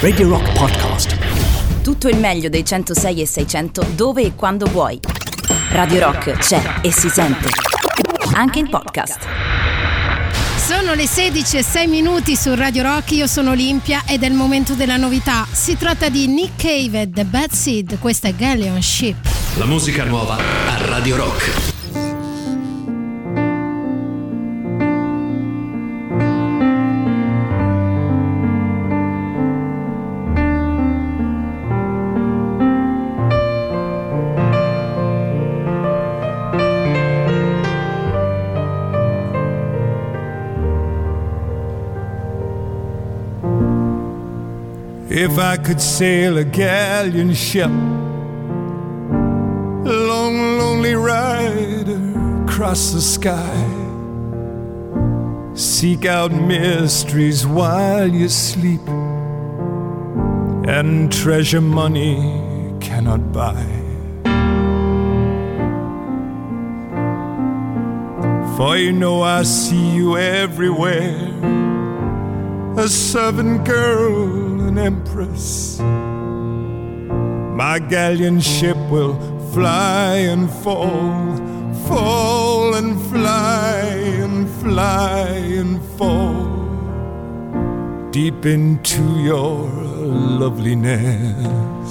Radio Rock Podcast. Tutto il meglio dei 106 e 600 dove e quando vuoi. Radio Rock c'è e si sente. Anche in podcast. Sono le 16 e 6 minuti su Radio Rock, io sono Olimpia ed è il momento della novità. Si tratta di Nick Cave e The Bad Seed, questa è Galleon Ship. La musica nuova a Radio Rock. If I could sail a galleon ship, a long, lonely rider across the sky, seek out mysteries while you sleep, and treasure money cannot buy. For you know I see you everywhere, a servant girl empress. My galleon ship will fly and fall, fall and fly and fly and fall deep into your loveliness.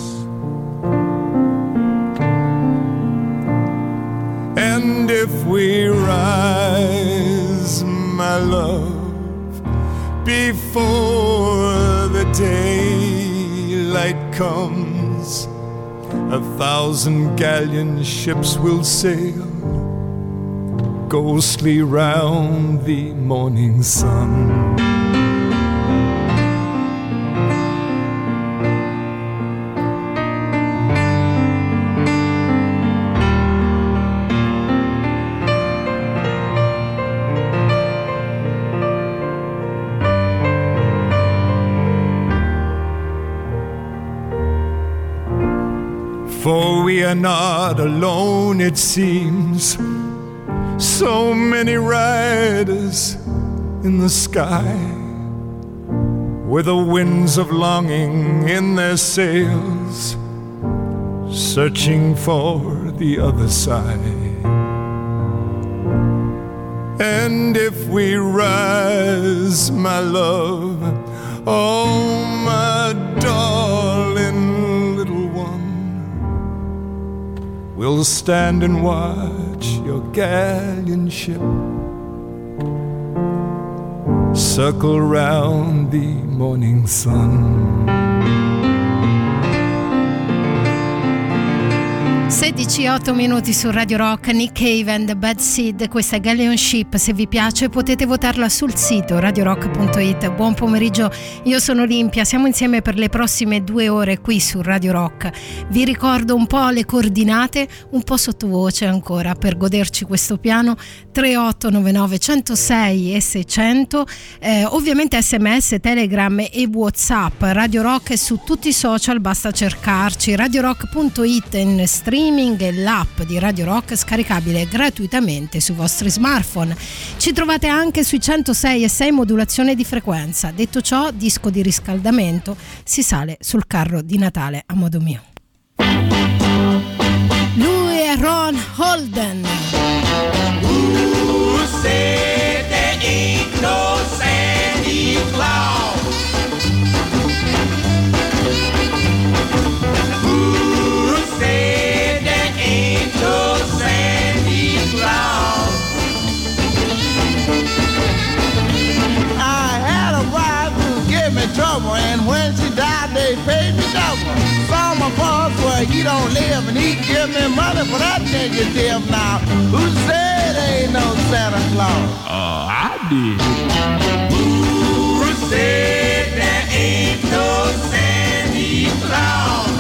And if we rise, my love, before daylight comes, a thousand galleon ships will sail ghostly round the morning sun. For we are not alone, it seems. So many riders in the sky, with the winds of longing in their sails, searching for the other side. And if we rise, my love, oh, my darling we'll stand and watch your galleon ship circle round the morning sun. 16 8 minuti su Radio Rock, Nick Cave and Bad Seed, questa è Galleon Ship, se vi piace potete votarla sul sito radiorock.it. Buon pomeriggio, io sono Olimpia, siamo insieme per le prossime due ore qui su Radio Rock. Vi ricordo un po' le coordinate, un po' sottovoce ancora per goderci questo piano. 3899 106 e 600, eh, ovviamente sms, telegram e whatsapp, Radio Rock è su tutti i social, basta cercarci, radiorock.it in streaming e l'app di Radio Rock scaricabile gratuitamente sui vostri smartphone. Ci trovate anche sui 106 e 6 modulazione di frequenza. Detto ciò, disco di riscaldamento, si sale sul carro di Natale a modo mio. Lui è Ron Holden. Who boss where he don't live, and he give me money for that negative now. Who said there ain't no Santa Claus? Uh, I did. Who said there ain't no Santa Claus?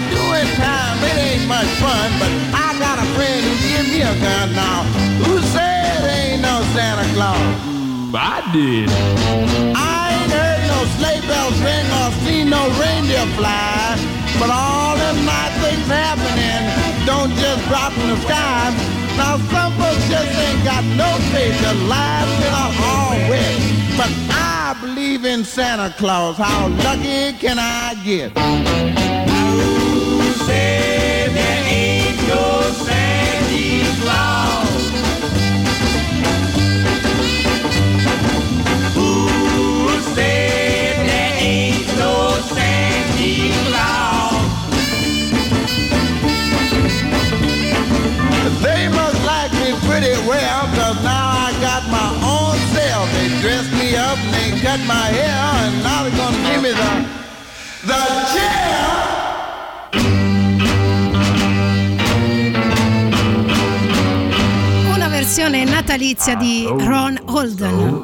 Now doing time, it ain't much fun, but I got a friend who give me a gun now. Who said ain't no Santa Claus? Hmm, I did. I ain't heard no sleigh bells ring or seen no reindeer fly. But all them nice things happening don't just drop from the sky. Now some folks just ain't got no faith. Their lives been all wet. But I believe in Santa Claus. How lucky can I get? Say there ain't no Claus. Who said there ain't no Claus? They must like me pretty now I got my own self. They me up and they cut my hair, and now they're gonna give me the, the chair. Versione natalizia di Ron Holden.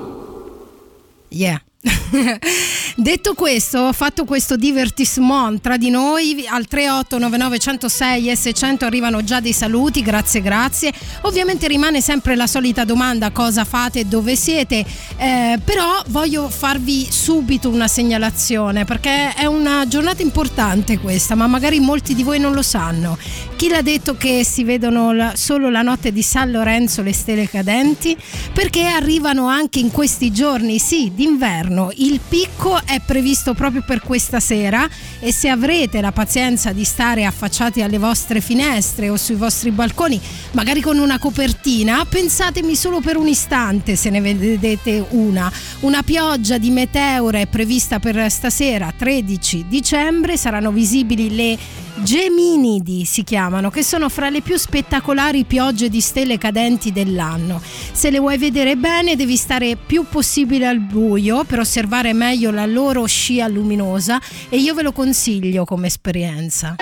Yeah. Detto questo, fatto questo divertissement tra di noi, al 3899 106 e 600 arrivano già dei saluti, grazie grazie. Ovviamente rimane sempre la solita domanda cosa fate dove siete, eh, però voglio farvi subito una segnalazione perché è una giornata importante questa, ma magari molti di voi non lo sanno. Chi l'ha detto che si vedono solo la notte di San Lorenzo le stelle cadenti? Perché arrivano anche in questi giorni, sì, d'inverno. Il picco è previsto proprio per questa sera e se avrete la pazienza di stare affacciati alle vostre finestre o sui vostri balconi, magari con una copertina, pensatemi solo per un istante se ne vedete una. Una pioggia di meteore è prevista per stasera, 13 dicembre, saranno visibili le Geminidi si chiamano, che sono fra le più spettacolari piogge di stelle cadenti dell'anno. Se le vuoi vedere bene devi stare più possibile al buio per osservare meglio la scia luminosa e io ve lo consiglio come esperienza.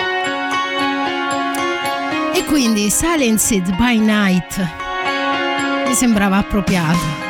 E quindi Silenced by Night mi sembrava appropriato.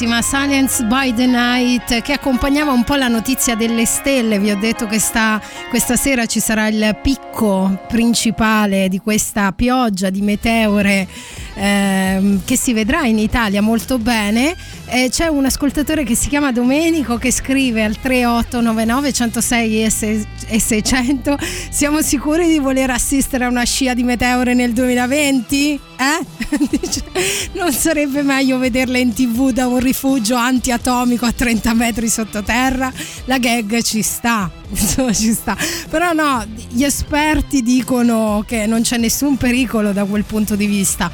Bellissima, Silence by the Night, che accompagnava un po' la notizia delle stelle. Vi ho detto che sta, questa sera ci sarà il picco principale di questa pioggia di meteore ehm, che si vedrà in Italia molto bene. Eh, c'è un ascoltatore che si chiama Domenico che scrive al 3899 106 e 600 siamo sicuri di voler assistere a una scia di meteore nel 2020? Eh? Dice, non sarebbe meglio vederle in tv da un rifugio antiatomico a 30 metri sottoterra? La gag ci sta, insomma ci sta. Però no, gli esperti dicono che non c'è nessun pericolo da quel punto di vista.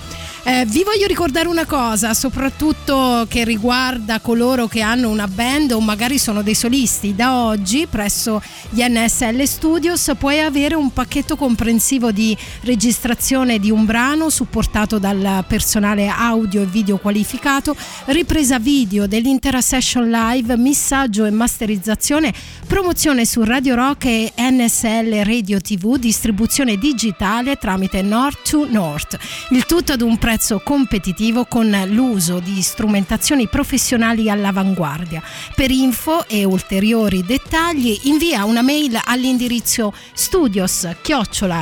Eh, vi voglio ricordare una cosa, soprattutto che riguarda coloro che hanno una band o magari sono dei solisti. Da oggi, presso gli NSL Studios, puoi avere un pacchetto comprensivo di registrazione di un brano supportato dal personale audio e video qualificato, ripresa video dell'intera session live, missaggio e masterizzazione, promozione su Radio Rock e NSL Radio TV, distribuzione digitale tramite North to North. Il tutto ad un prezzo competitivo con l'uso di strumentazioni professionali all'avanguardia. Per info e ulteriori dettagli invia una mail all'indirizzo studios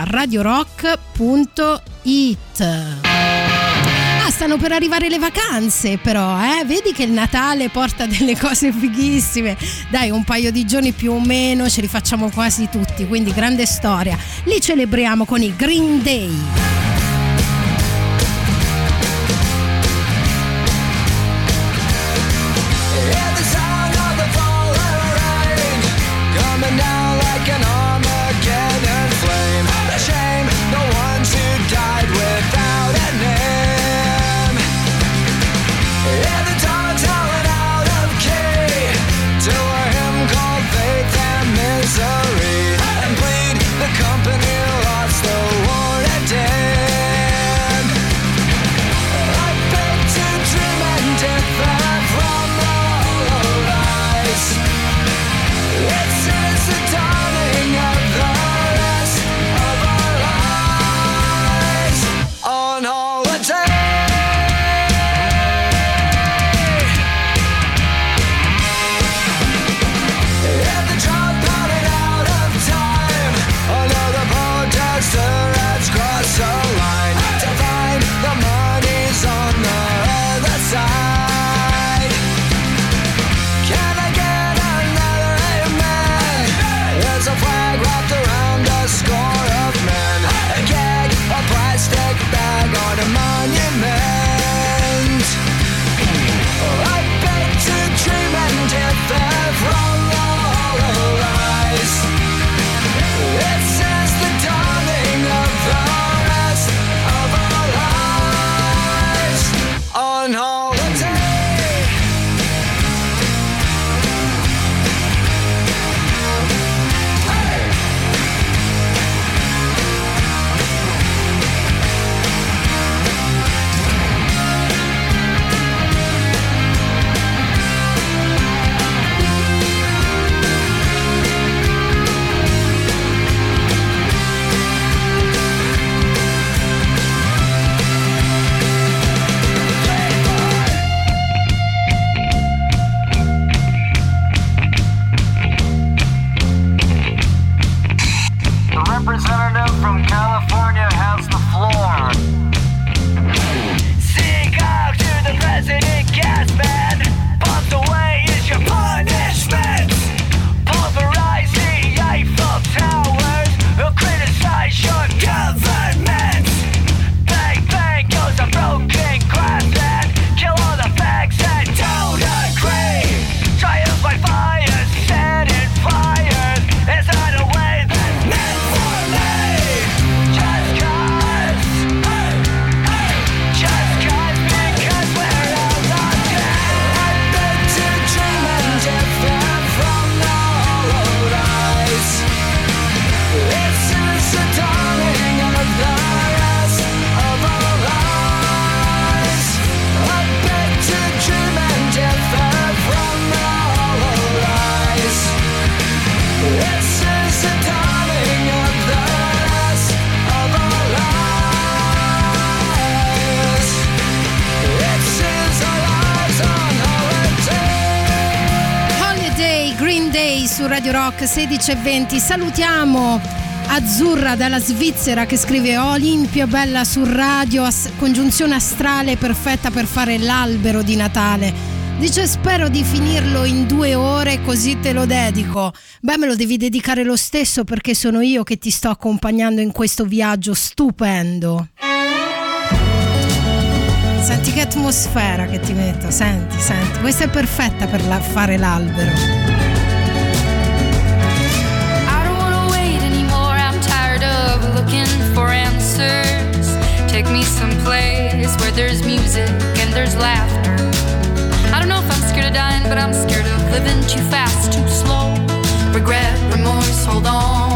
radiorock.it. Ah, stanno per arrivare le vacanze, però, eh? Vedi che il Natale porta delle cose fighissime. Dai, un paio di giorni più o meno ce li facciamo quasi tutti, quindi grande storia. Li celebriamo con i Green Day. Rock 16 e 20. Salutiamo Azzurra dalla Svizzera che scrive Olimpia bella su radio, as- congiunzione astrale perfetta per fare l'albero di Natale. Dice spero di finirlo in due ore così te lo dedico. Beh me lo devi dedicare lo stesso perché sono io che ti sto accompagnando in questo viaggio stupendo. Senti che atmosfera che ti metto, senti, senti. Questa è perfetta per la- fare l'albero. looking for answers. Take me someplace where there's music and there's laughter. I don't know if I'm scared of dying, but I'm scared of living too fast, too slow. Regret, remorse, hold on.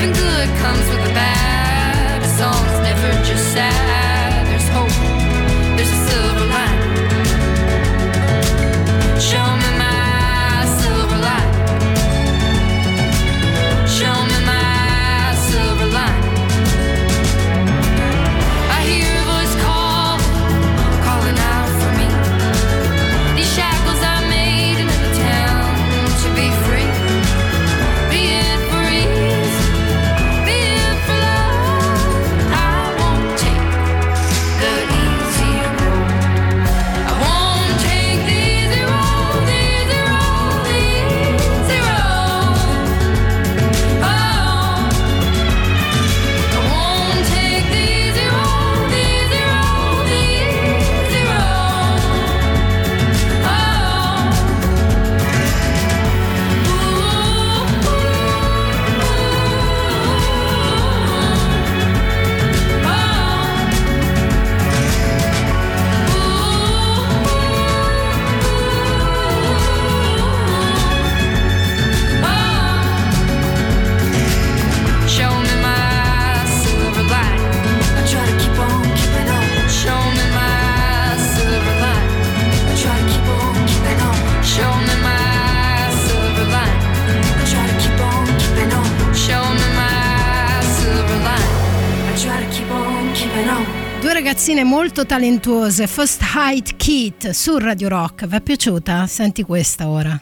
Something good comes with the bad. A song's never just sad. molto talentuose, First Height Kit su Radio Rock. Vi è piaciuta? Senti questa ora.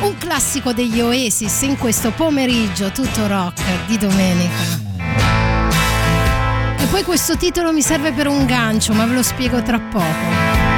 Un classico degli Oasis in questo pomeriggio tutto rock di domenica. E poi questo titolo mi serve per un gancio, ma ve lo spiego tra poco.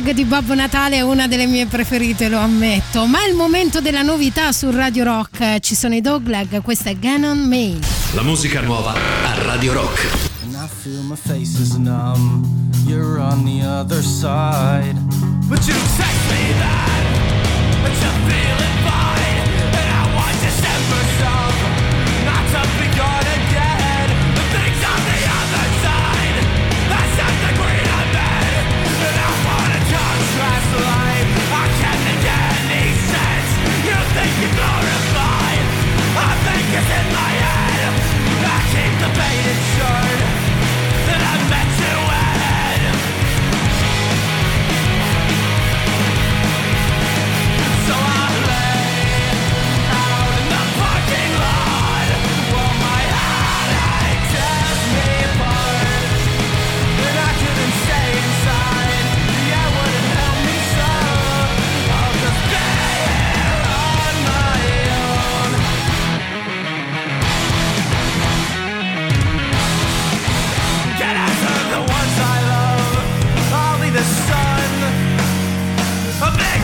Gag di Babbo Natale è una delle mie preferite, lo ammetto. Ma è il momento della novità su Radio Rock. Ci sono i Dogleg, questa è Gannon Main. La musica nuova a Radio Rock. And I feel my face is numb. You're on the other side. But you text me that, but you're feeling fine. And I want December song, I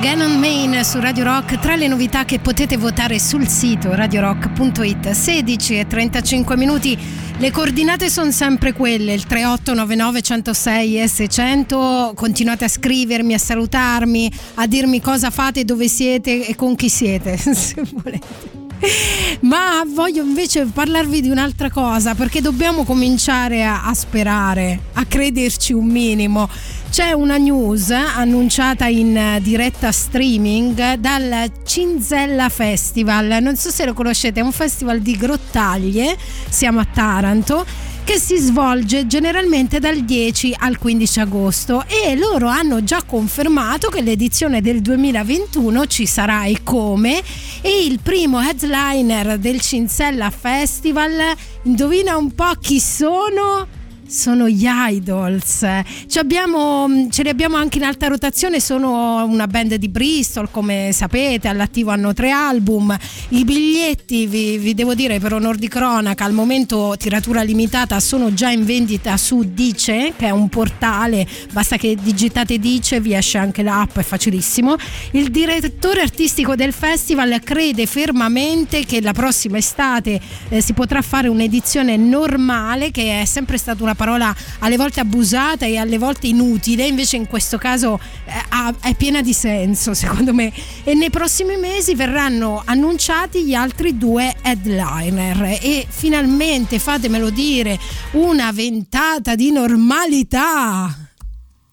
Gannon Main su Radio Rock tra le novità che potete votare sul sito radiorock.it 16 e 35 minuti. Le coordinate sono sempre quelle il 3899 106 e 600 continuate a scrivermi a salutarmi a dirmi cosa fate dove siete e con chi siete se volete ma voglio invece parlarvi di un'altra cosa perché dobbiamo cominciare a, a sperare, a crederci un minimo. C'è una news annunciata in diretta streaming dal Cinzella Festival. Non so se lo conoscete, è un festival di grottaglie, siamo a Taranto che si svolge generalmente dal 10 al 15 agosto e loro hanno già confermato che l'edizione del 2021 ci sarà e come e il primo headliner del Cinzella Festival indovina un po' chi sono? Sono gli Idols. Abbiamo- ce li abbiamo anche in alta rotazione, sono una band di Bristol, come sapete, all'attivo hanno tre album. I biglietti, vi, vi devo dire per onor di cronaca, al momento tiratura limitata, sono già in vendita su Dice, che è un portale, basta che digitate Dice, vi esce anche l'app, è facilissimo. Il direttore artistico del festival crede fermamente che la prossima estate eh, si potrà fare un'edizione normale, che è sempre stata una parola alle volte abusata e alle volte inutile, invece in questo caso eh, è piena di senso secondo me. E nei prossimi mesi verranno annunciati gli altri due headliner e finalmente, fatemelo dire, una ventata di normalità.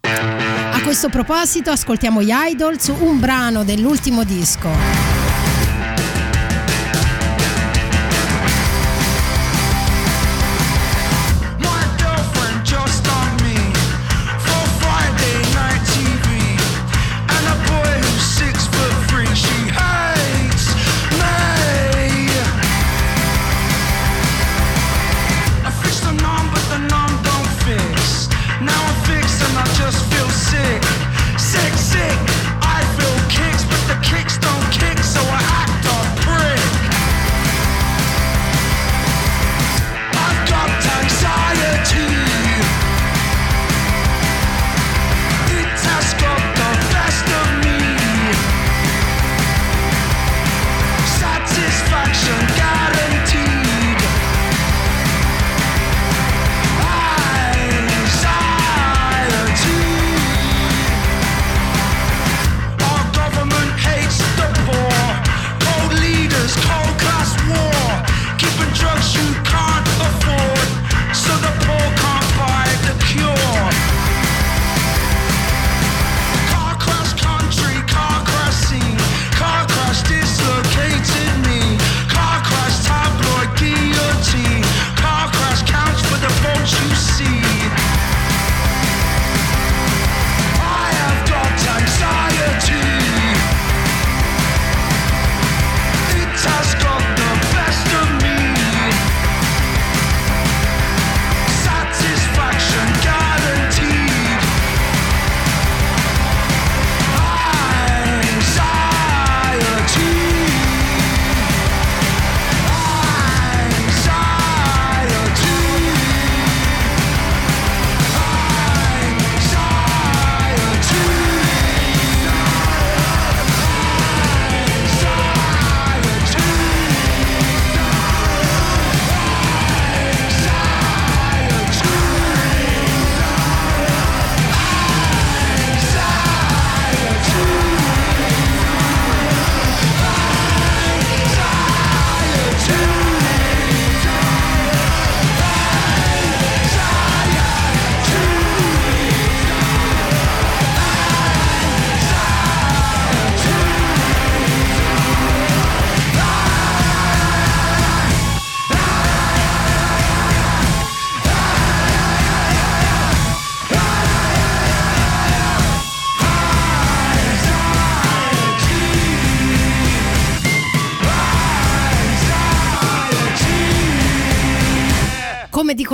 A questo proposito ascoltiamo gli Idols, un brano dell'ultimo disco.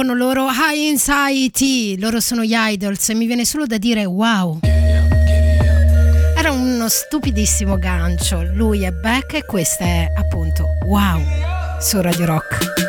dicono loro High Anxiety, loro sono gli idols e mi viene solo da dire wow. Era uno stupidissimo gancio, lui è back e questa è appunto wow su Radio Rock.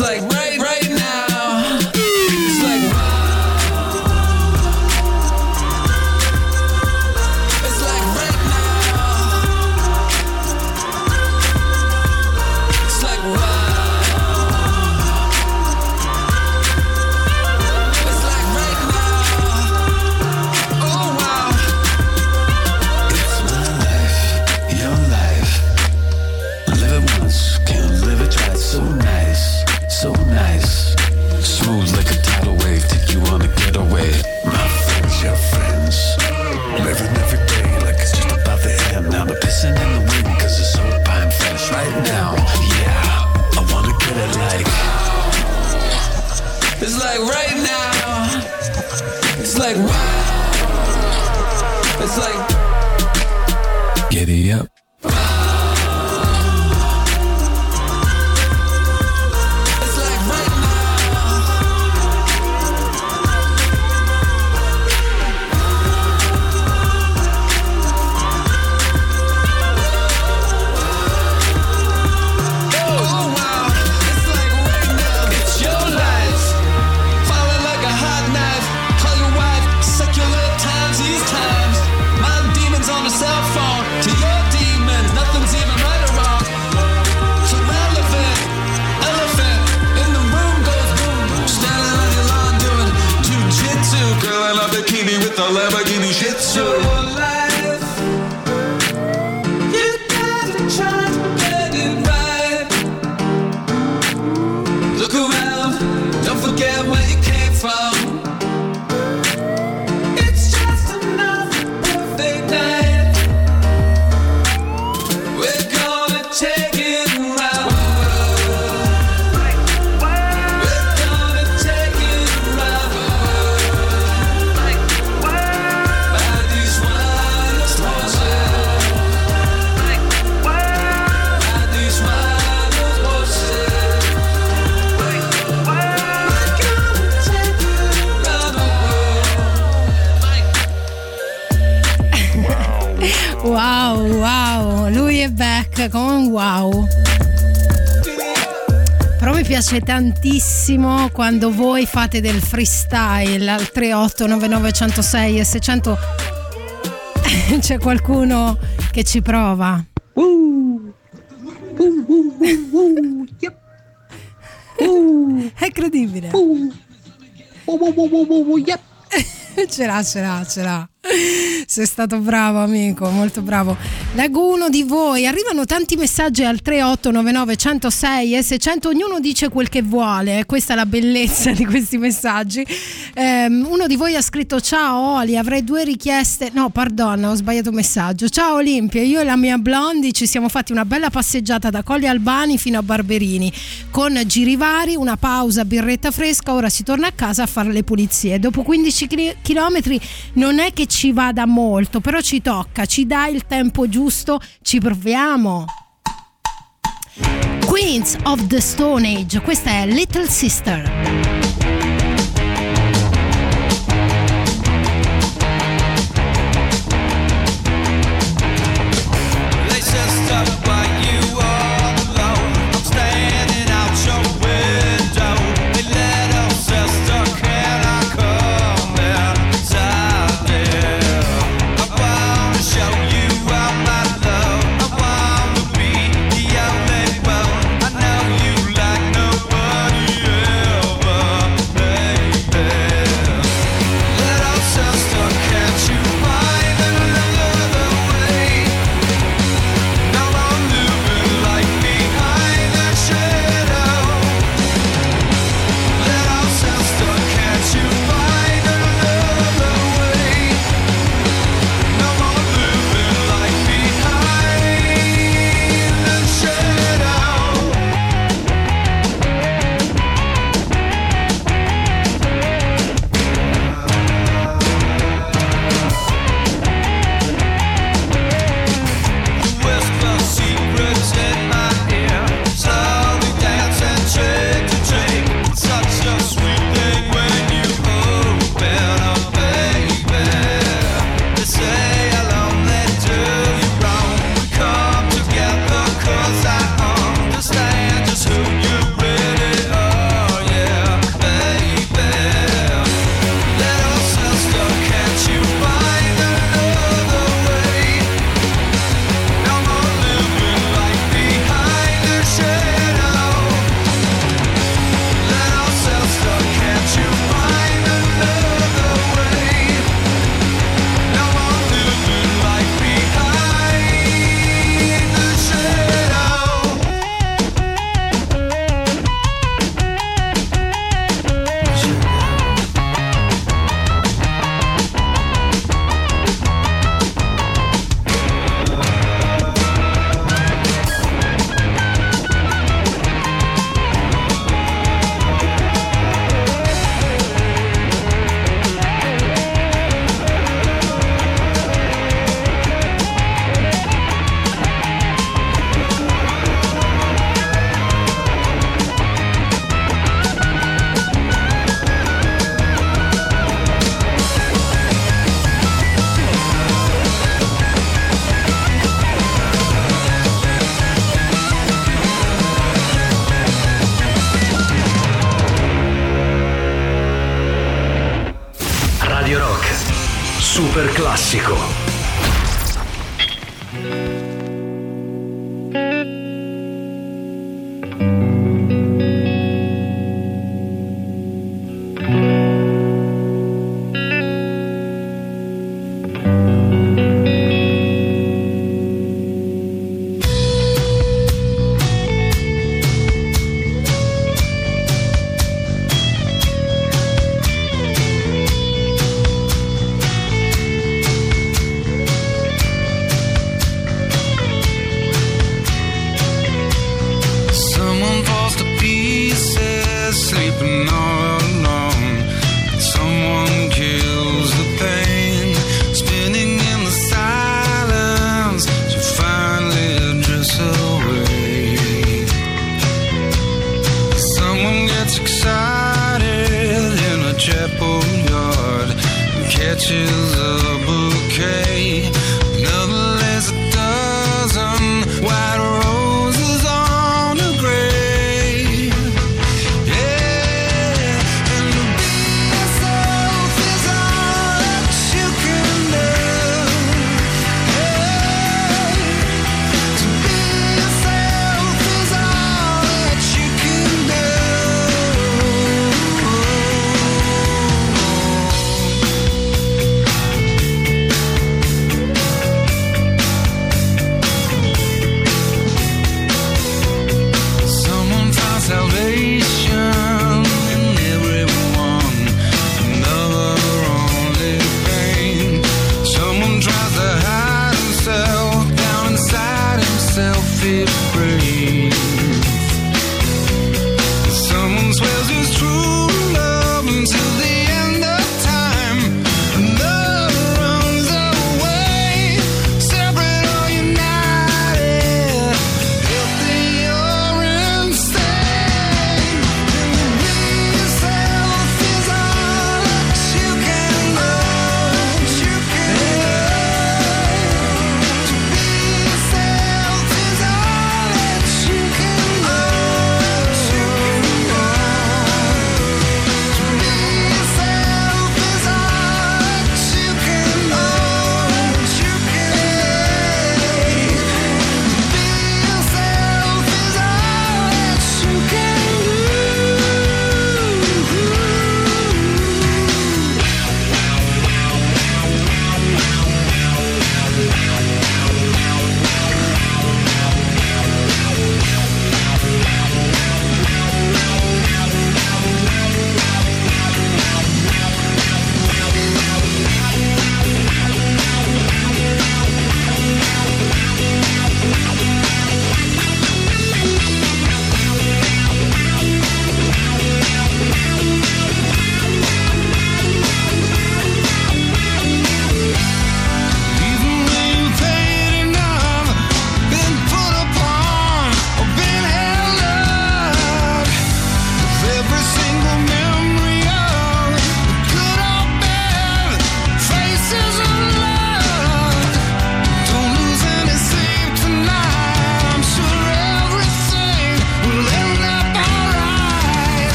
like piace tantissimo quando voi fate del freestyle al 3899 106 e 600 c'è qualcuno che ci prova. È credibile. ce l'ha, ce l'ha, ce l'ha. Sei stato bravo amico, molto bravo. Leggo uno di voi, arrivano tanti messaggi al 3899 106 e 600, ognuno dice quel che vuole, questa è la bellezza di questi messaggi. Ehm, uno di voi ha scritto ciao Oli, avrei due richieste, no pardon, ho sbagliato messaggio. Ciao Olimpia, io e la mia Blondi ci siamo fatti una bella passeggiata da Colli Albani fino a Barberini, con giri vari, una pausa, birretta fresca, ora si torna a casa a fare le pulizie. Dopo 15 km non è che ci vada molto, però ci tocca, ci dai il tempo giusto, ci proviamo. Queens of the Stone Age, questa è Little Sister.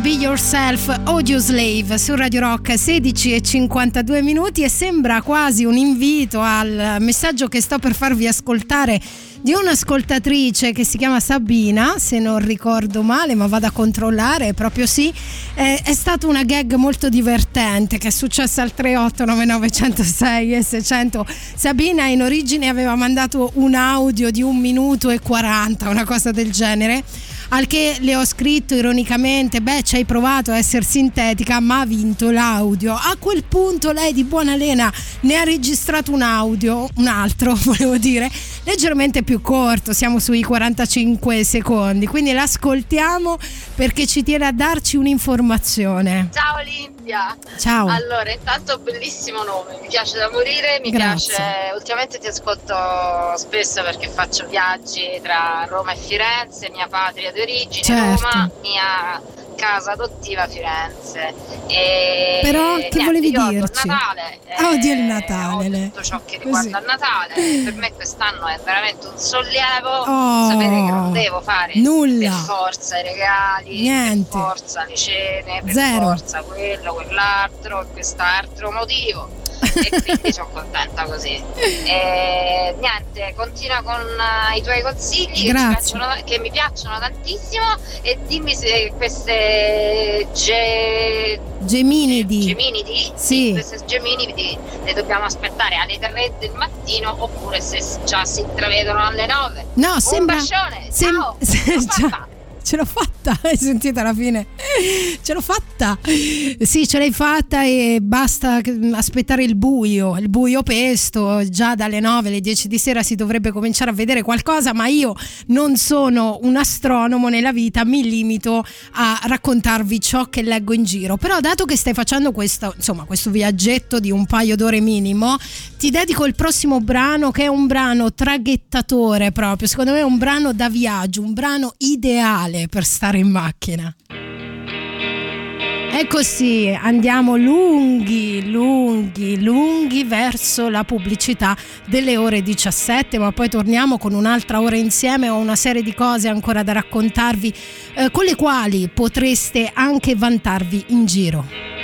Be Yourself Audio Slave su Radio Rock 16 e 52 minuti e sembra quasi un invito al messaggio che sto per farvi ascoltare di un'ascoltatrice che si chiama Sabina, se non ricordo male, ma vado a controllare, proprio sì. Eh, è stata una gag molto divertente che è successa al 3899 e 600. Sabina in origine aveva mandato un audio di un minuto e 40, una cosa del genere. Al che le ho scritto ironicamente: Beh, ci hai provato a essere sintetica, ma ha vinto l'audio. A quel punto lei di buona lena ne ha registrato un audio, un altro volevo dire, leggermente più corto, siamo sui 45 secondi. Quindi l'ascoltiamo perché ci tiene a darci un'informazione. Ciao Olimpia! Ciao. Allora, intanto bellissimo nome, mi piace da morire, mi Grazie. piace, ultimamente ti ascolto spesso perché faccio viaggi tra Roma e Firenze, mia patria di origine Certo. Roma, mia casa adottiva Firenze. E Però che niente, volevi dirci? Il Natale, Ah, odio il eh, Natale, tutto ciò che Così. riguarda il Natale, per me quest'anno è veramente un sollievo Oh, sapere che non devo fare nulla. per forza i regali, Niente. per forza le cene, per Zero. forza quello, quell'altro, quest'altro motivo. E quindi sono contenta così. E, niente, continua con eh, i tuoi consigli che, Grazie. piacciono, che mi piacciono tantissimo e dimmi se queste ge- Geminidi. Geminidi, Sì. queste Geminidi le dobbiamo aspettare alle 3 del mattino oppure se già si intravedono alle 9. No, Un sembra. bacione, sem- ciao! se-. Ce l'ho fatta, hai sentito alla fine? Ce l'ho fatta. Sì, ce l'hai fatta e basta che- aspettare il buio, il buio pesto, già dalle 9 alle 10 di sera si dovrebbe cominciare a vedere qualcosa, ma io non sono un astronomo nella vita, mi limito a raccontarvi ciò che leggo in giro. Però dato che stai facendo questo, insomma, questo viaggetto di un paio d'ore minimo, ti dedico il prossimo brano che è un brano traghettatore proprio, secondo me è un brano da viaggio, un brano ideale per stare in macchina. E così andiamo lunghi, lunghi, lunghi verso la pubblicità delle ore 17, ma poi torniamo con un'altra ora insieme. Ho una serie di cose ancora da raccontarvi, eh, con le quali potreste anche vantarvi in giro.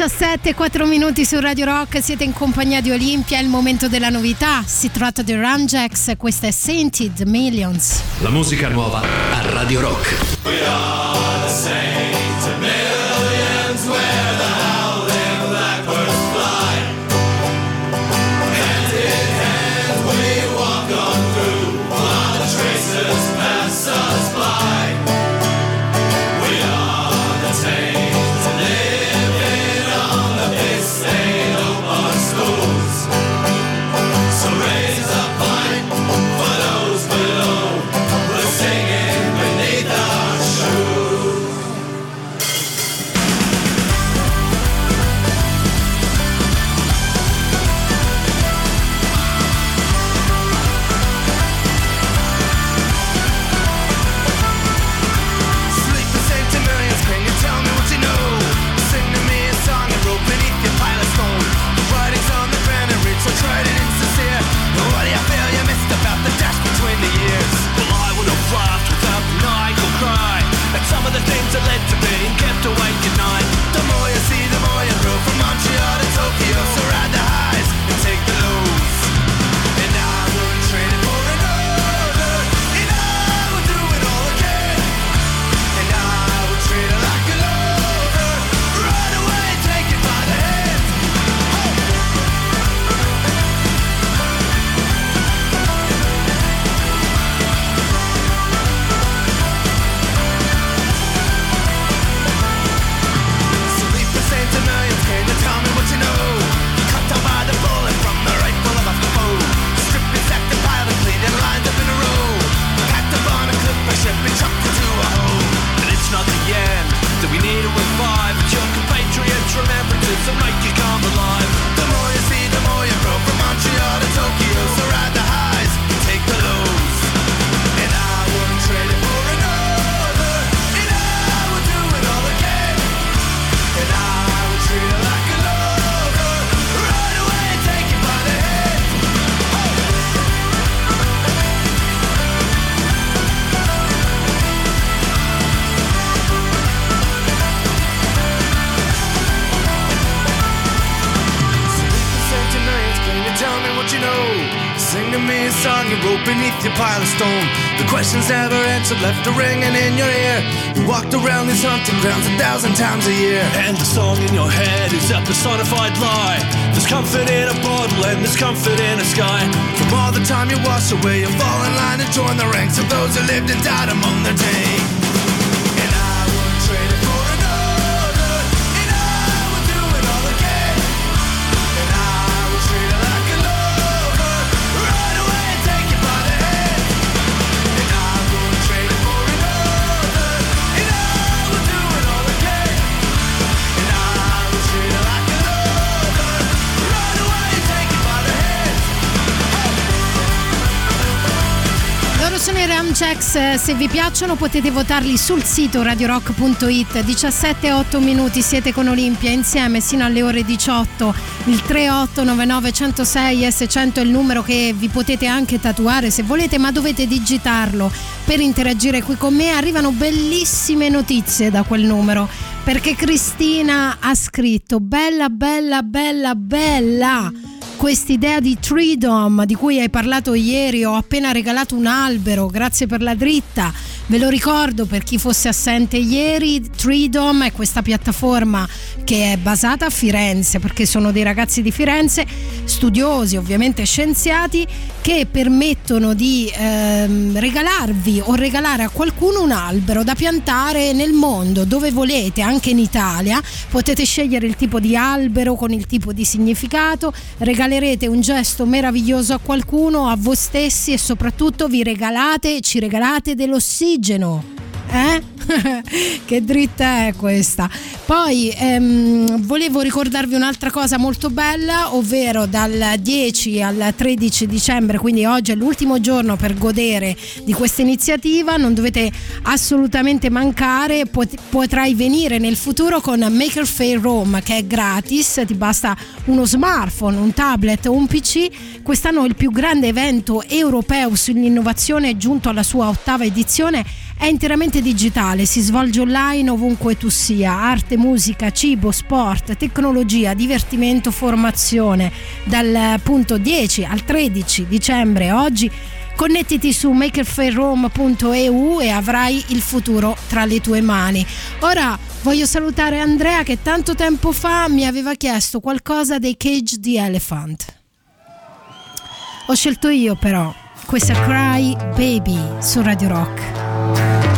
17, 4 minuti su Radio Rock, siete in compagnia di Olimpia, è il momento della novità. Si tratta di Ramjax, questa è Sainted Millions. La musica nuova a Radio Rock. Sleep A song you wrote beneath your pile of stone. The questions never answered, left a ringing in your ear. You walked around these haunted grounds a thousand times a year. And the song in your head is a personified lie. There's comfort in a bottle and there's comfort in a sky. From all the time you wash away, you fall in line and join the ranks of those who lived and died among their day. Ramjax, eh, se vi piacciono potete votarli sul sito radiorock.it 17 8 minuti siete con Olimpia insieme sino alle ore 18 il 3899 106 S100 è il numero che vi potete anche tatuare se volete ma dovete digitarlo per interagire qui con me. Arrivano bellissime notizie da quel numero perché Cristina ha scritto bella bella bella bella quest'idea di Freedom di cui hai parlato ieri, ho appena regalato un albero, grazie per la dritta. Ve lo ricordo per chi fosse assente ieri, Freedom è questa piattaforma che è basata a Firenze, perché sono dei ragazzi di Firenze, studiosi, ovviamente scienziati, che permettono di ehm, regalarvi o regalare a qualcuno un albero da piantare nel mondo, dove volete, anche in Italia. Potete scegliere il tipo di albero con il tipo di significato, regalerete un gesto meraviglioso a qualcuno, a voi stessi e soprattutto vi regalate, ci regalate dell'ossigeno ossigeno. Eh? che dritta è questa? Poi ehm, volevo ricordarvi un'altra cosa molto bella, ovvero dal 10 al 13 dicembre, quindi oggi è l'ultimo giorno per godere di questa iniziativa, non dovete assolutamente mancare, pot- potrai venire nel futuro con Maker Fair Rome che è gratis, ti basta uno smartphone, un tablet o un PC. Quest'anno il più grande evento europeo sull'innovazione è giunto alla sua ottava edizione è interamente digitale, si svolge online ovunque tu sia, arte, musica, cibo, sport, tecnologia, divertimento, formazione. Dal punto 10 al 13 dicembre oggi Connettiti su makerfairrome.eu e avrai il futuro tra le tue mani. Ora voglio salutare Andrea che tanto tempo fa mi aveva chiesto qualcosa dei Cage the Elephant. Ho scelto io però questa Cry Baby su Radio Rock. Bye.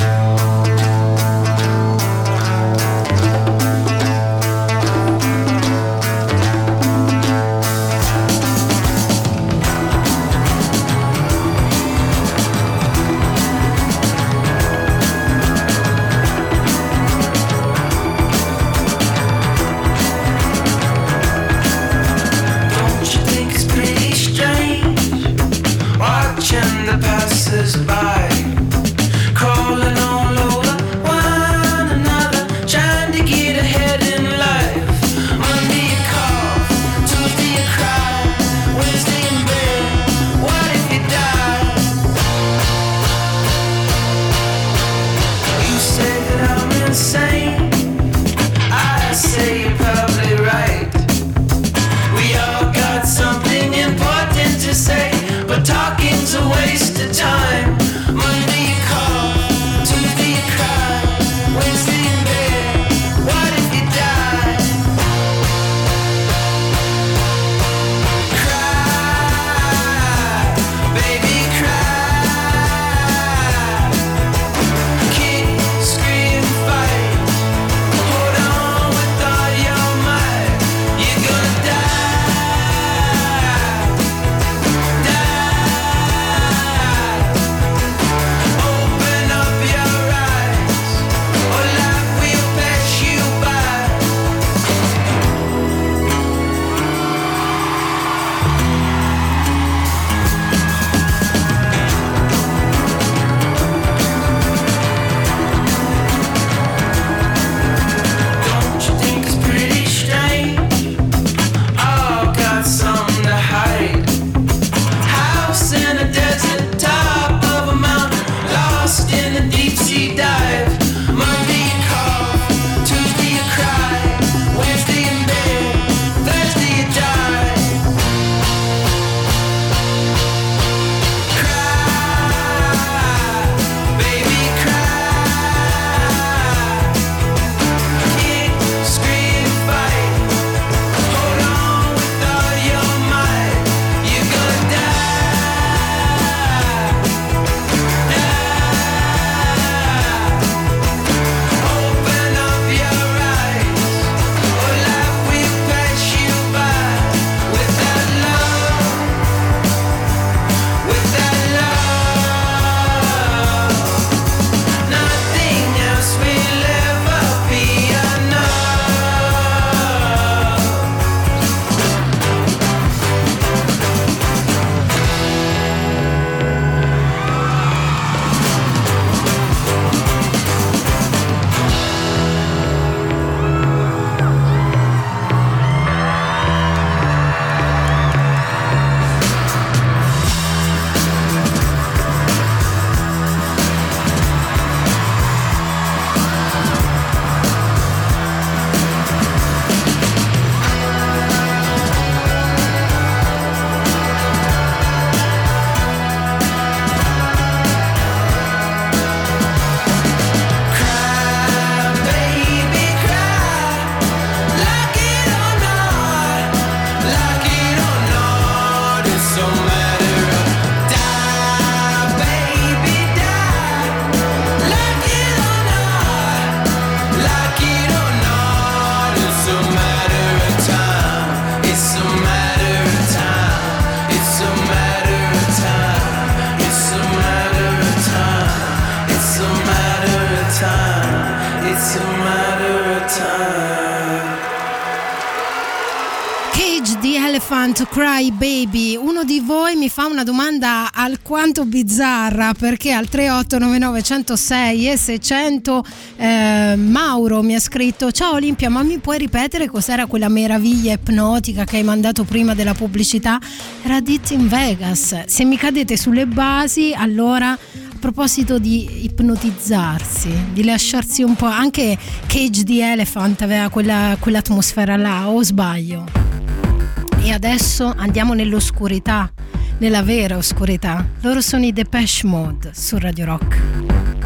una domanda alquanto bizzarra perché al 3899 106 e 600 eh, Mauro mi ha scritto ciao Olimpia ma mi puoi ripetere cos'era quella meraviglia ipnotica che hai mandato prima della pubblicità? Era Ditt in Vegas, se mi cadete sulle basi allora a proposito di ipnotizzarsi, di lasciarsi un po'. Anche Cage di Elephant aveva quella, quell'atmosfera là, o sbaglio? E adesso andiamo nell'oscurità nella vera oscurità. Loro sono i Depeche Mode su Radio Rock.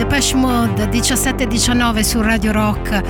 Depeche Mode 17-19 su Radio Rock.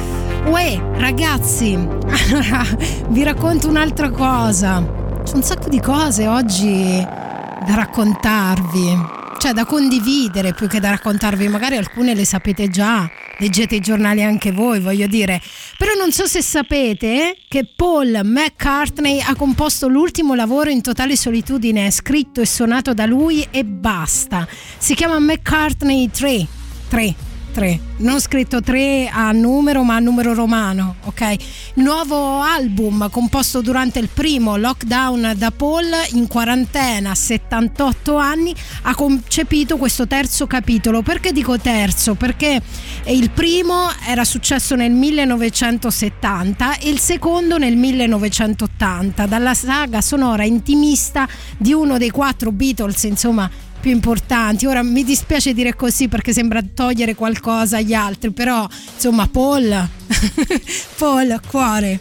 Uè, ragazzi, allora vi racconto un'altra cosa. C'è un sacco di cose oggi da raccontarvi, cioè da condividere più che da raccontarvi. Magari alcune le sapete già, leggete i giornali anche voi, voglio dire. Però non so se sapete che Paul McCartney ha composto l'ultimo lavoro in totale solitudine, scritto e suonato da lui e basta. Si chiama McCartney 3. 3. 3. Non scritto 3 a numero ma a numero romano, ok? Nuovo album composto durante il primo lockdown da Paul in quarantena, a 78 anni, ha concepito questo terzo capitolo. Perché dico terzo? Perché il primo era successo nel 1970 e il secondo nel 1980, dalla saga sonora intimista di uno dei quattro Beatles, insomma, più importanti. Ora mi dispiace dire così perché sembra togliere qualcosa agli altri, però insomma Paul, Paul, cuore.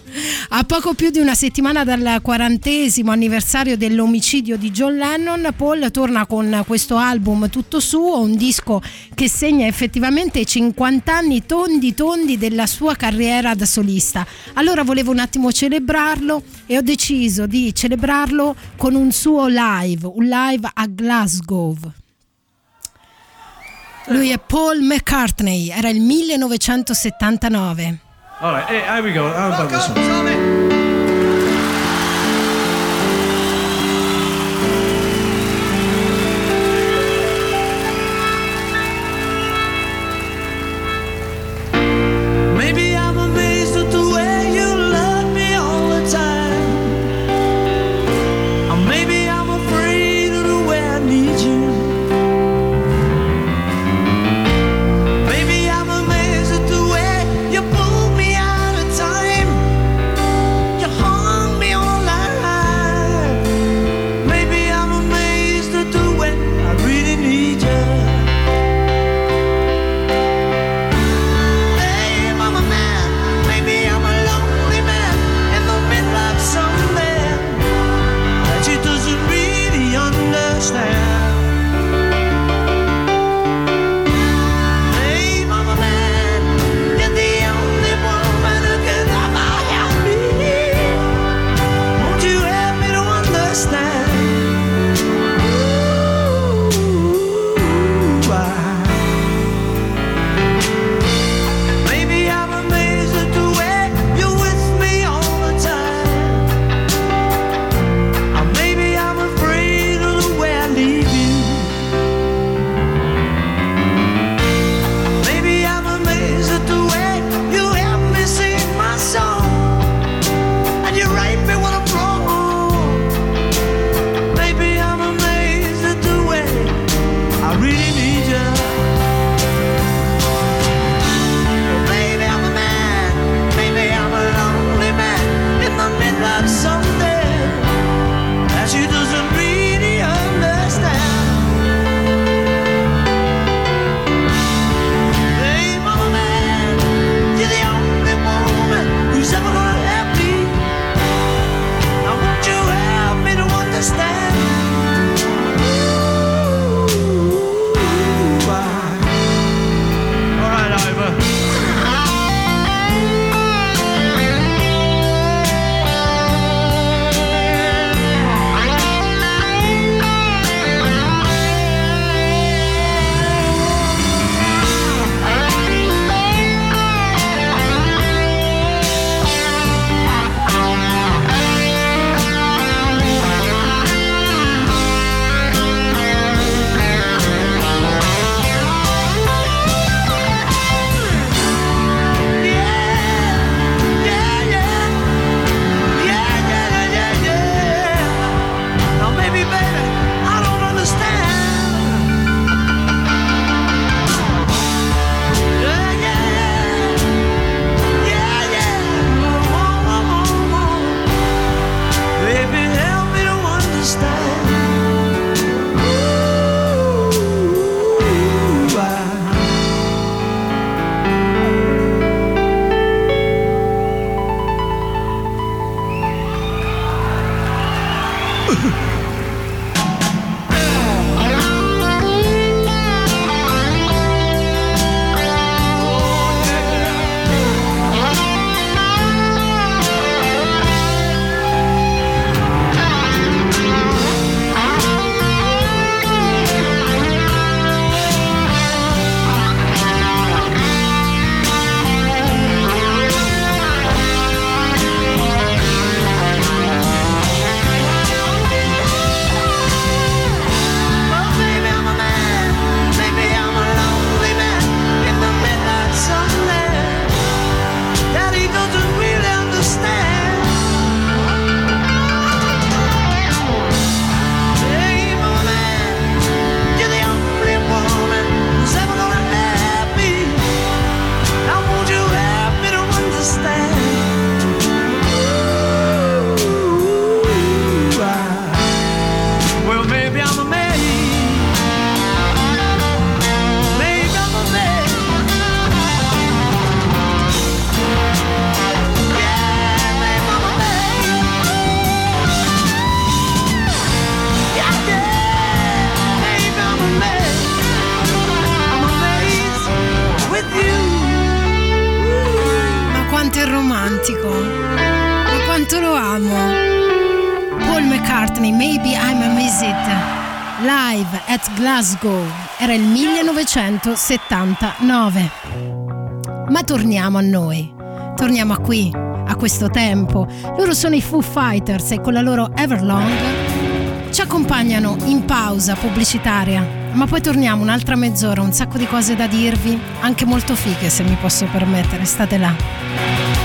A poco più di una settimana dal quarantesimo anniversario dell'omicidio di John Lennon, Paul torna con questo album tutto suo, un disco che segna effettivamente i 50 anni tondi tondi della sua carriera da solista. Allora volevo un attimo celebrarlo e ho deciso di celebrarlo con un suo live, un live a Glasgow. Lui è Paul McCartney, era il 1979. All right, hey, here we go. Era il 1979. Ma torniamo a noi. Torniamo a qui, a questo tempo. Loro sono i Foo Fighters e con la loro Everlong ci accompagnano in pausa pubblicitaria. Ma poi torniamo un'altra mezz'ora, un sacco di cose da dirvi, anche molto fighe se mi posso permettere. State là.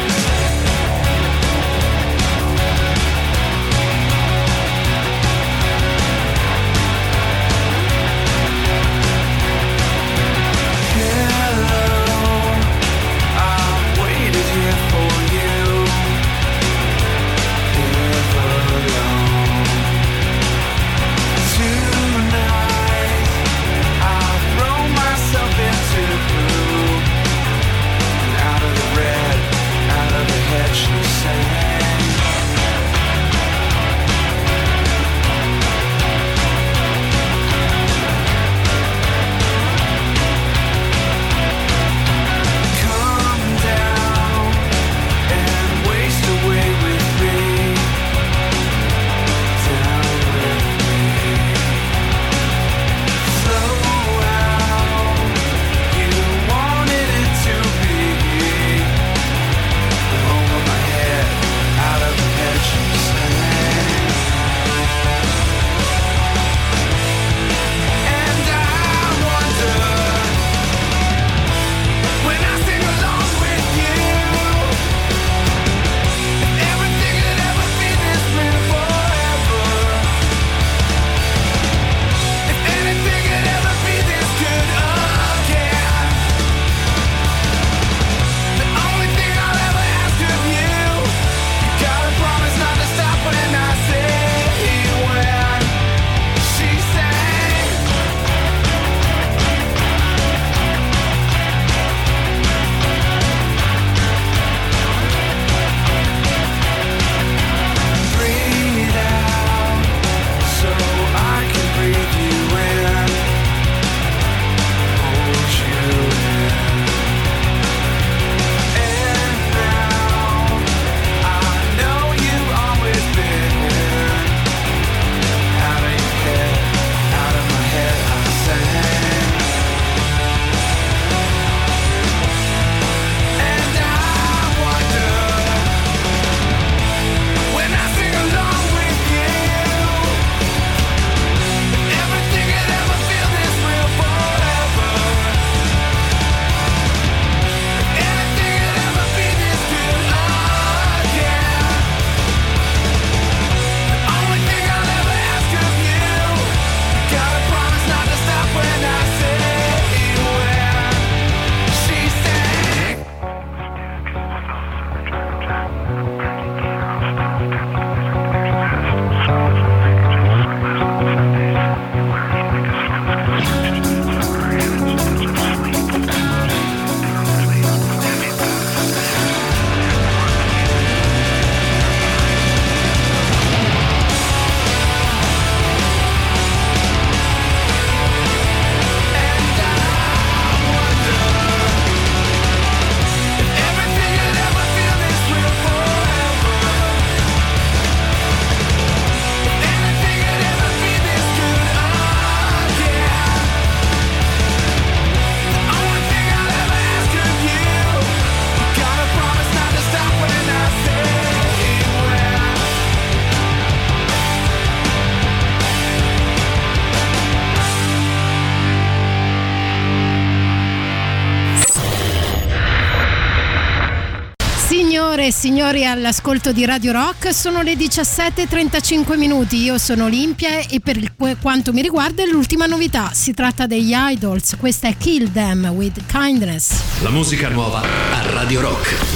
ascoltatori all'ascolto di Radio Rock, sono le 17.35 minuti, io sono Olimpia e per quanto mi riguarda è l'ultima novità, si tratta degli Idols, questa è Kill Them with Kindness. La musica nuova a Radio Rock.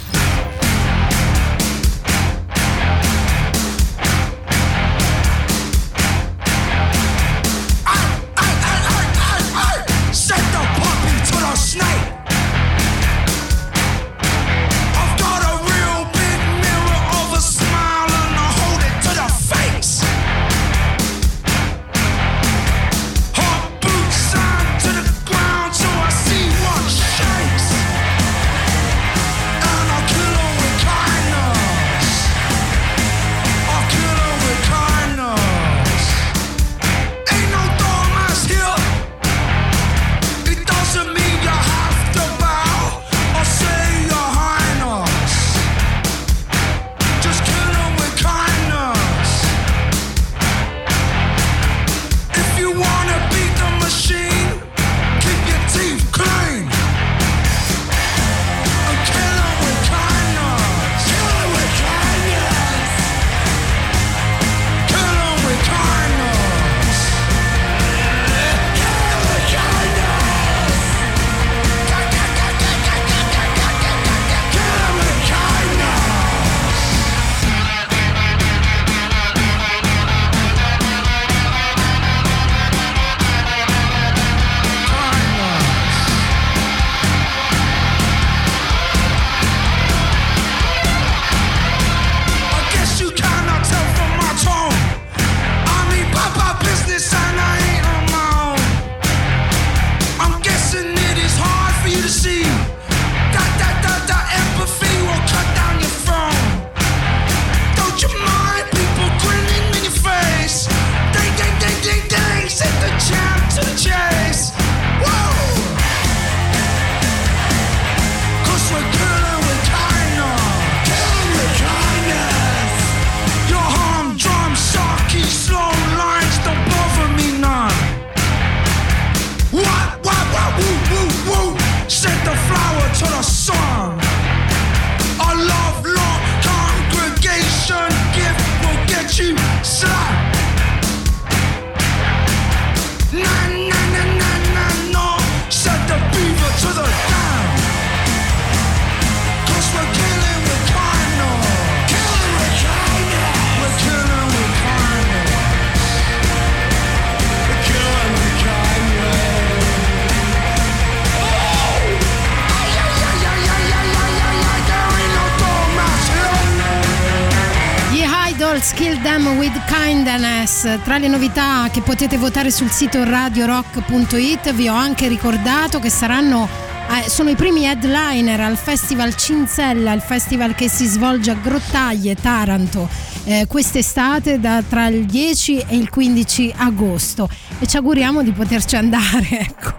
Tra le novità che potete votare sul sito radiorock.it vi ho anche ricordato che saranno eh, sono i primi headliner al Festival Cinzella, il festival che si svolge a Grottaglie, Taranto, eh, quest'estate da, tra il 10 e il 15 agosto e ci auguriamo di poterci andare, ecco.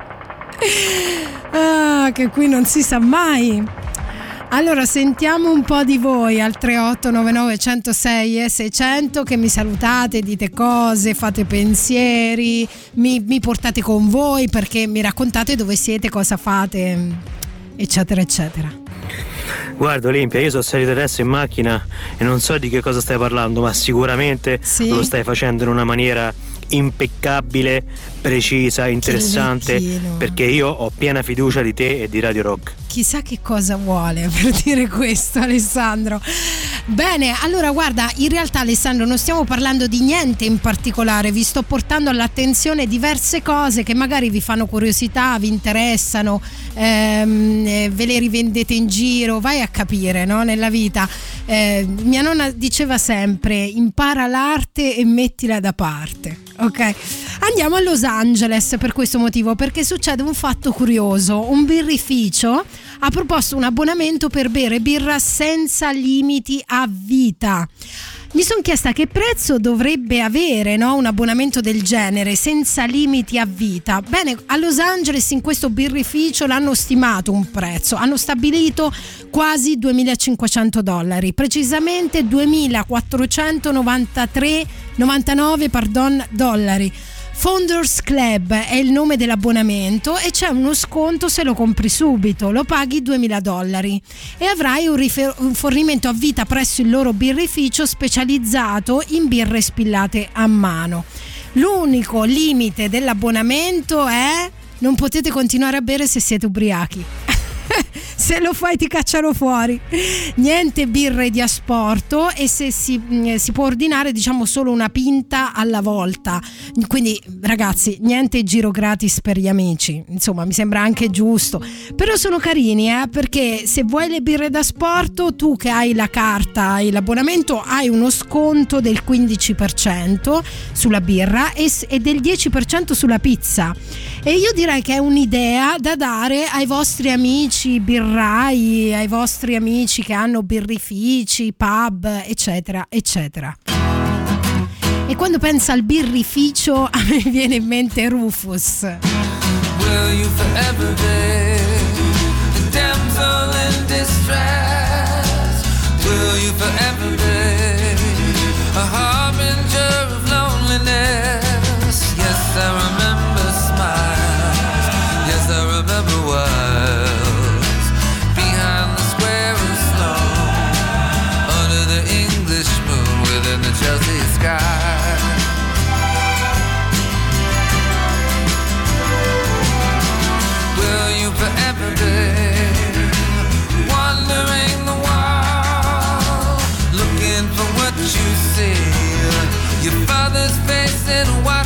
Ah, che qui non si sa mai. Allora sentiamo un po' di voi al 3899 106 e 600 che mi salutate, dite cose, fate pensieri, mi, mi portate con voi perché mi raccontate dove siete, cosa fate, eccetera, eccetera. Guarda Olimpia, io sono salito adesso in macchina e non so di che cosa stai parlando, ma sicuramente lo stai facendo in una maniera impeccabile, precisa, interessante, perché io ho piena fiducia di te e di Radio Rock. Chissà che cosa vuole per dire questo Alessandro. Bene, allora guarda, in realtà Alessandro non stiamo parlando di niente in particolare, vi sto portando all'attenzione diverse cose che magari vi fanno curiosità, vi interessano, ehm, eh, ve le rivendete in giro, vai a capire no? nella vita. Eh, mia nonna diceva sempre impara l'arte e mettila da parte. Ok, andiamo a Los Angeles per questo motivo, perché succede un fatto curioso. Un birrificio ha proposto un abbonamento per bere birra senza limiti a vita. Mi sono chiesta che prezzo dovrebbe avere no, un abbonamento del genere senza limiti a vita. Bene, a Los Angeles in questo birrificio l'hanno stimato un prezzo, hanno stabilito quasi 2500 dollari, precisamente 2493,99 pardon, dollari. Founders Club è il nome dell'abbonamento e c'è uno sconto se lo compri subito, lo paghi 2000 dollari e avrai un, rifer- un fornimento a vita presso il loro birrificio specializzato in birre spillate a mano. L'unico limite dell'abbonamento è non potete continuare a bere se siete ubriachi. se lo fai ti cacciano fuori. Niente birre di asporto e se si, mh, si può ordinare diciamo solo una pinta alla volta. Quindi ragazzi, niente giro gratis per gli amici. Insomma, mi sembra anche giusto. Però sono carini, eh, perché se vuoi le birre da sport, tu che hai la carta, hai l'abbonamento, hai uno sconto del 15% sulla birra e, e del 10% sulla pizza. E io direi che è un'idea da dare ai vostri amici birrai, ai vostri amici che hanno birrifici, pub, eccetera, eccetera. E quando pensa al birrificio a me viene in mente Rufus. Will in a while.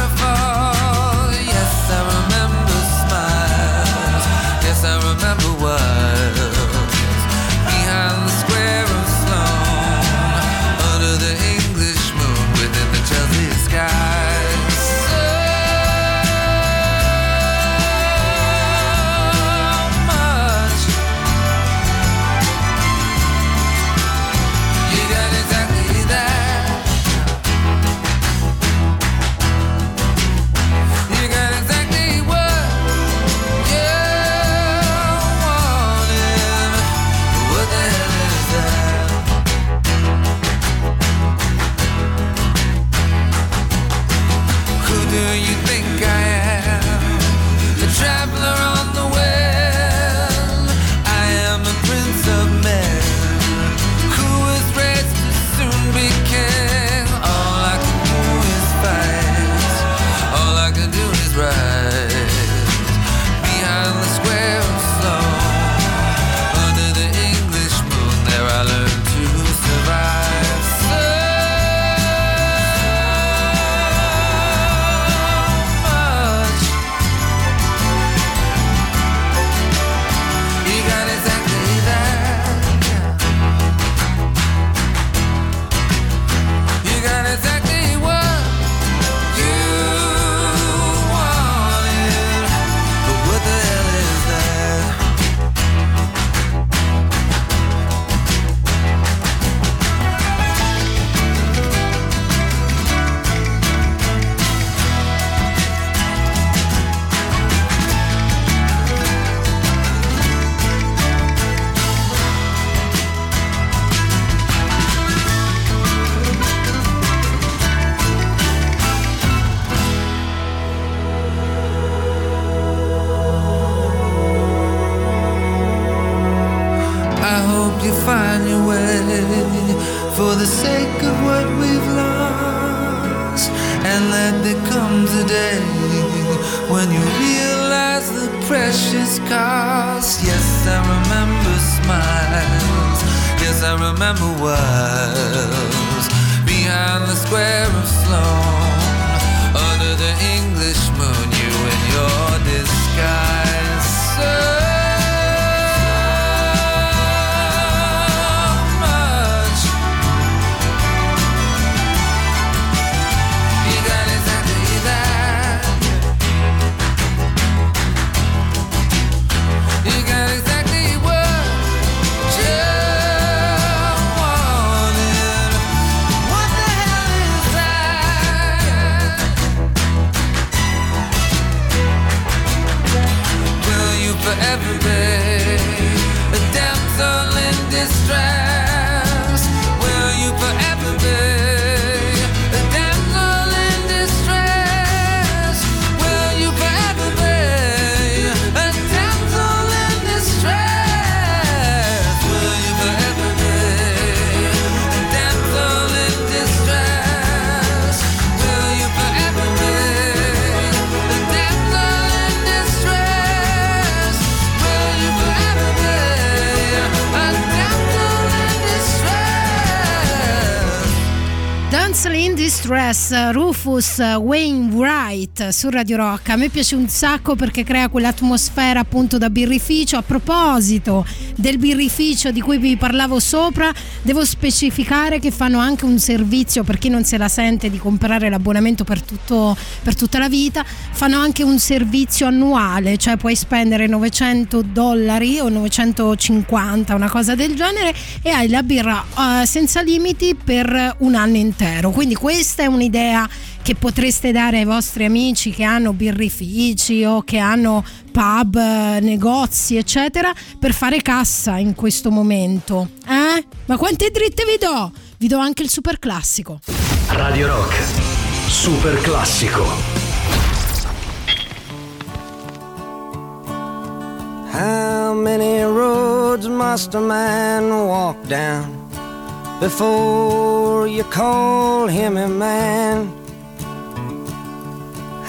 Rufus Wainwright su Radio Rock. A me piace un sacco perché crea quell'atmosfera appunto da birrificio. A proposito del birrificio di cui vi parlavo sopra, devo specificare che fanno anche un servizio per chi non se la sente di comprare l'abbonamento per, tutto, per tutta la vita. Fanno anche un servizio annuale, cioè puoi spendere 900 dollari o 950, una cosa del genere, e hai la birra eh, senza limiti per un anno intero. Quindi questa è un'idea che potreste dare ai vostri amici che hanno birrifici o che hanno pub, eh, negozi, eccetera, per fare cassa in questo momento. Eh? Ma quante dritte vi do? Vi do anche il super classico. Radio Rock, super classico. How many roads must a man walk down before you call him a man?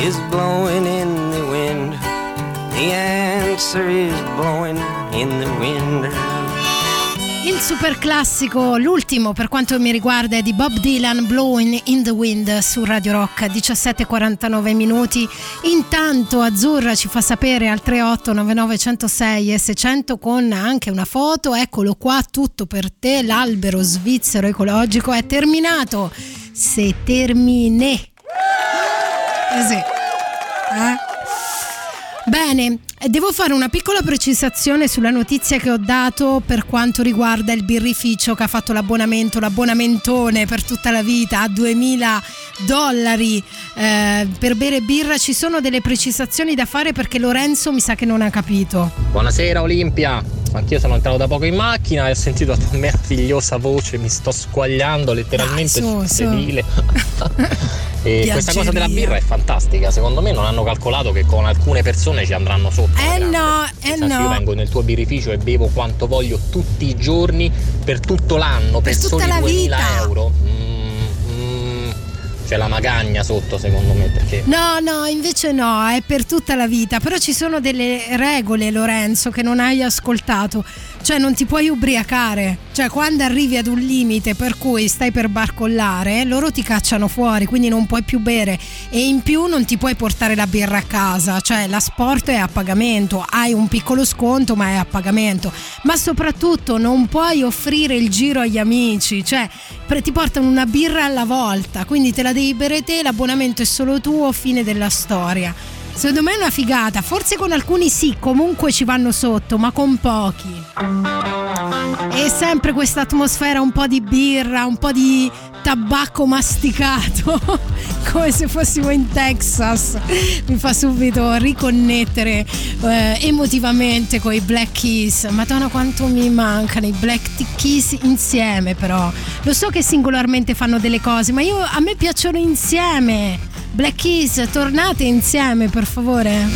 is blowing in the wind. The answer is blowing in the wind. Il super classico, l'ultimo per quanto mi riguarda, è di Bob Dylan, Blowing in the Wind su Radio Rock, 17:49 minuti. Intanto Azzurra ci fa sapere al 38 99 106 e 600 con anche una foto. Eccolo qua, tutto per te. L'albero svizzero ecologico è terminato. Se termine. Eh sì. Eh? Bene, eh, devo fare una piccola precisazione sulla notizia che ho dato per quanto riguarda il birrificio che ha fatto l'abbonamento, l'abbonamentone per tutta la vita a 2000 dollari eh, per bere birra. Ci sono delle precisazioni da fare perché Lorenzo mi sa che non ha capito. Buonasera Olimpia, anch'io sono entrato da poco in macchina e ho sentito la tua meravigliosa voce, mi sto squagliando letteralmente Dai, su, sul su. sedile. e questa cosa della birra è fantastica, secondo me non hanno calcolato che con alcune persone ci andranno sotto. Eh no, eh senso, Io no. vengo nel tuo birrificio e bevo quanto voglio tutti i giorni per tutto l'anno, per, Per tutta soli la 2000 vita. euro. Mm, mm, c'è la magagna sotto secondo me perché... No, no, invece no, è per tutta la vita. Però ci sono delle regole, Lorenzo, che non hai ascoltato. Cioè, non ti puoi ubriacare. Cioè, quando arrivi ad un limite per cui stai per barcollare, loro ti cacciano fuori, quindi non puoi più bere. E in più non ti puoi portare la birra a casa. Cioè, l'asporto è a pagamento. Hai un piccolo sconto, ma è a pagamento. Ma soprattutto non puoi offrire il giro agli amici. Cioè, ti portano una birra alla volta. Quindi te la devi bere te, l'abbonamento è solo tuo, fine della storia. Secondo me è una figata, forse con alcuni sì, comunque ci vanno sotto, ma con pochi. E sempre questa atmosfera un po' di birra, un po' di tabacco masticato, come se fossimo in Texas. Mi fa subito riconnettere eh, emotivamente con i Black Keys. Madonna quanto mi mancano i Black Keys insieme però. Lo so che singolarmente fanno delle cose, ma io, a me piacciono insieme. Black Keys, tornate insieme per favore.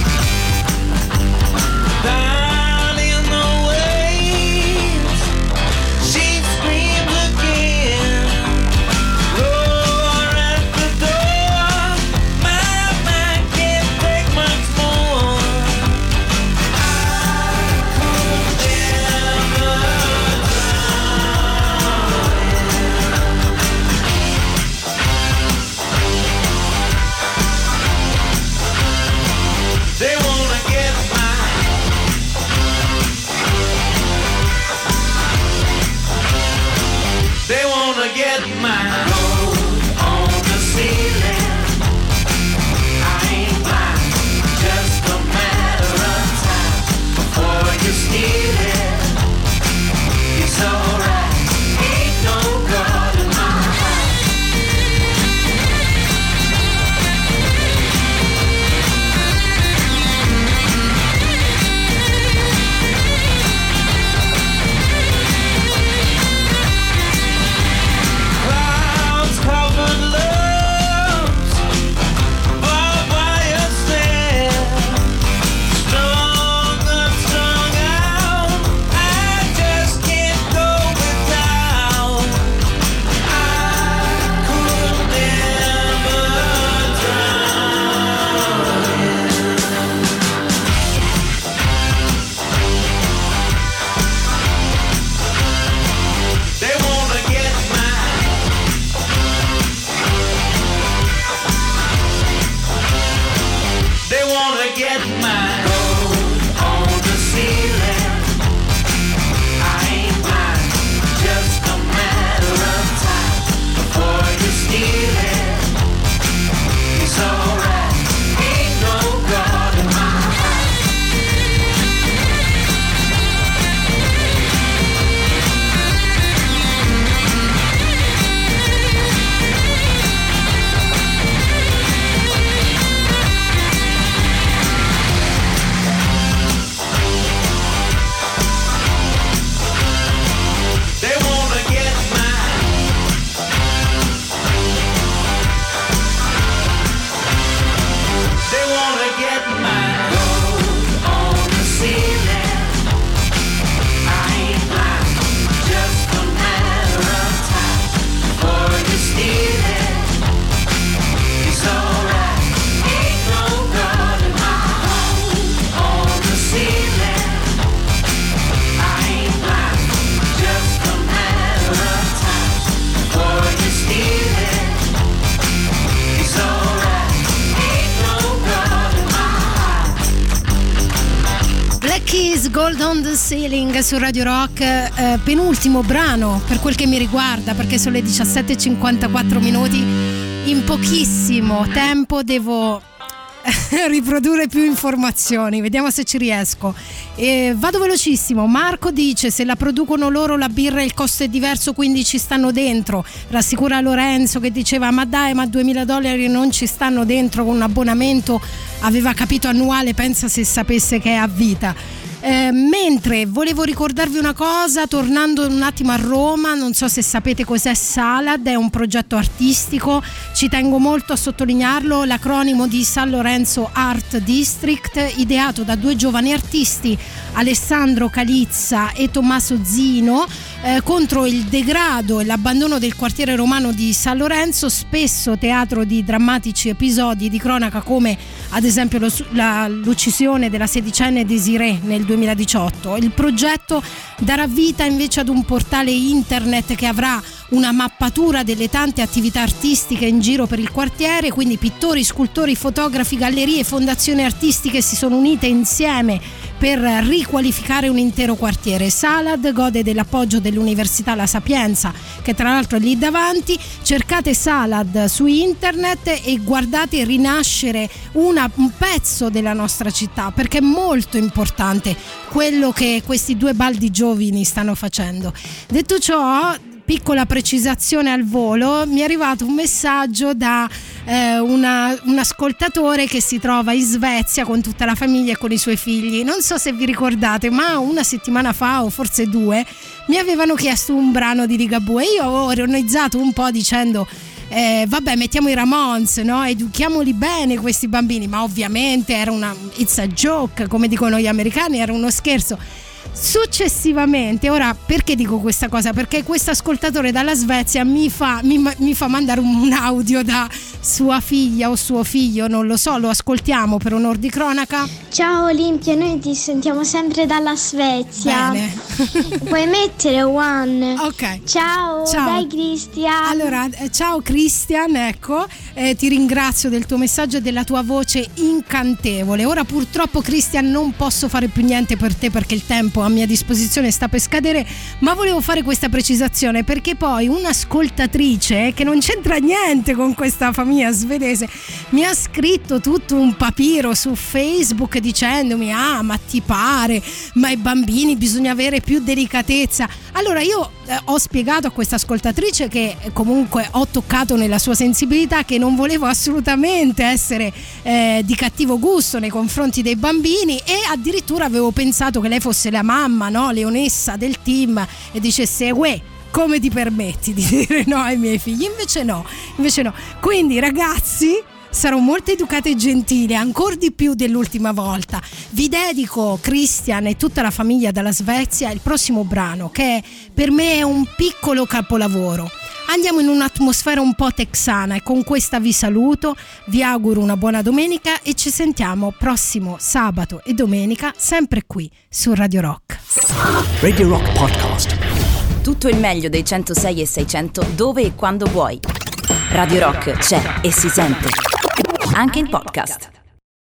Su Radio Rock, eh, penultimo brano per quel che mi riguarda perché sono le 17.54 minuti. In pochissimo tempo devo riprodurre più informazioni, vediamo se ci riesco. Eh, vado velocissimo. Marco dice: Se la producono loro la birra il costo è diverso, quindi ci stanno dentro. Rassicura Lorenzo che diceva: Ma dai, ma 2000 dollari non ci stanno dentro con un abbonamento. Aveva capito annuale, pensa se sapesse che è a vita. Eh, mentre volevo ricordarvi una cosa, tornando un attimo a Roma, non so se sapete cos'è Salad, è un progetto artistico, ci tengo molto a sottolinearlo, l'acronimo di San Lorenzo Art District, ideato da due giovani artisti, Alessandro Calizza e Tommaso Zino, eh, contro il degrado e l'abbandono del quartiere romano di San Lorenzo, spesso teatro di drammatici episodi di cronaca come ad esempio lo- la- l'uccisione della sedicenne Desiree nel 2018. Il progetto darà vita invece ad un portale internet che avrà una mappatura delle tante attività artistiche in giro per il quartiere, quindi pittori, scultori, fotografi, gallerie, fondazioni artistiche si sono unite insieme per riqualificare un intero quartiere. Salad gode dell'appoggio dell'Università La Sapienza, che tra l'altro è lì davanti. Cercate Salad su internet e guardate rinascere una- un pezzo della nostra città, perché è molto importante quello che questi due baldi giovani stanno facendo. Detto ciò, piccola precisazione al volo, mi è arrivato un messaggio da eh, una- un ascoltatore che si trova in Svezia con tutta la famiglia e con i suoi figli. Non so se vi ricordate, ma una settimana fa o forse due mi avevano chiesto un brano di Ligabue. Io ho ironizzato un po' dicendo eh, vabbè mettiamo i Ramones no? educhiamoli bene questi bambini ma ovviamente era una it's a joke come dicono gli americani era uno scherzo Successivamente, ora perché dico questa cosa? Perché questo ascoltatore dalla Svezia mi fa, mi, mi fa mandare un, audio da sua figlia o suo figlio, non lo so, lo ascoltiamo per onor di cronaca. Ciao Olimpia, noi ti sentiamo sempre dalla Svezia. Bene. Puoi mettere one. Ok. Ciao, Ciao. dai Cristian. Allora, eh, ciao Christian, ecco, eh, ti ringrazio del tuo messaggio e della tua voce incantevole. Ora purtroppo Christian non posso fare più niente per te perché il tempo a mia disposizione sta per scadere, ma volevo fare questa precisazione perché poi un'ascoltatrice che non c'entra niente con questa famiglia svedese mi ha scritto tutto un papiro su Facebook dicendomi "Ah, ma ti pare, ma ai bambini bisogna avere più delicatezza". Allora io eh, ho spiegato a questa ascoltatrice che eh, comunque ho toccato nella sua sensibilità che non volevo assolutamente essere eh, di cattivo gusto nei confronti dei bambini e addirittura avevo pensato che lei fosse la mamma, no? leonessa del team e dicesse uè come ti permetti di dire no ai miei figli? Invece no, invece no. Quindi ragazzi sarò molto educata e gentile, ancora di più dell'ultima volta. Vi dedico, Christian e tutta la famiglia dalla Svezia, il prossimo brano che per me è un piccolo capolavoro. Andiamo in un'atmosfera un po' texana e con questa vi saluto, vi auguro una buona domenica e ci sentiamo prossimo sabato e domenica sempre qui su Radio Rock. Radio Rock Podcast. Tutto il meglio dei 106 e 600 dove e quando vuoi. Radio Rock c'è e si sente. Anche in podcast.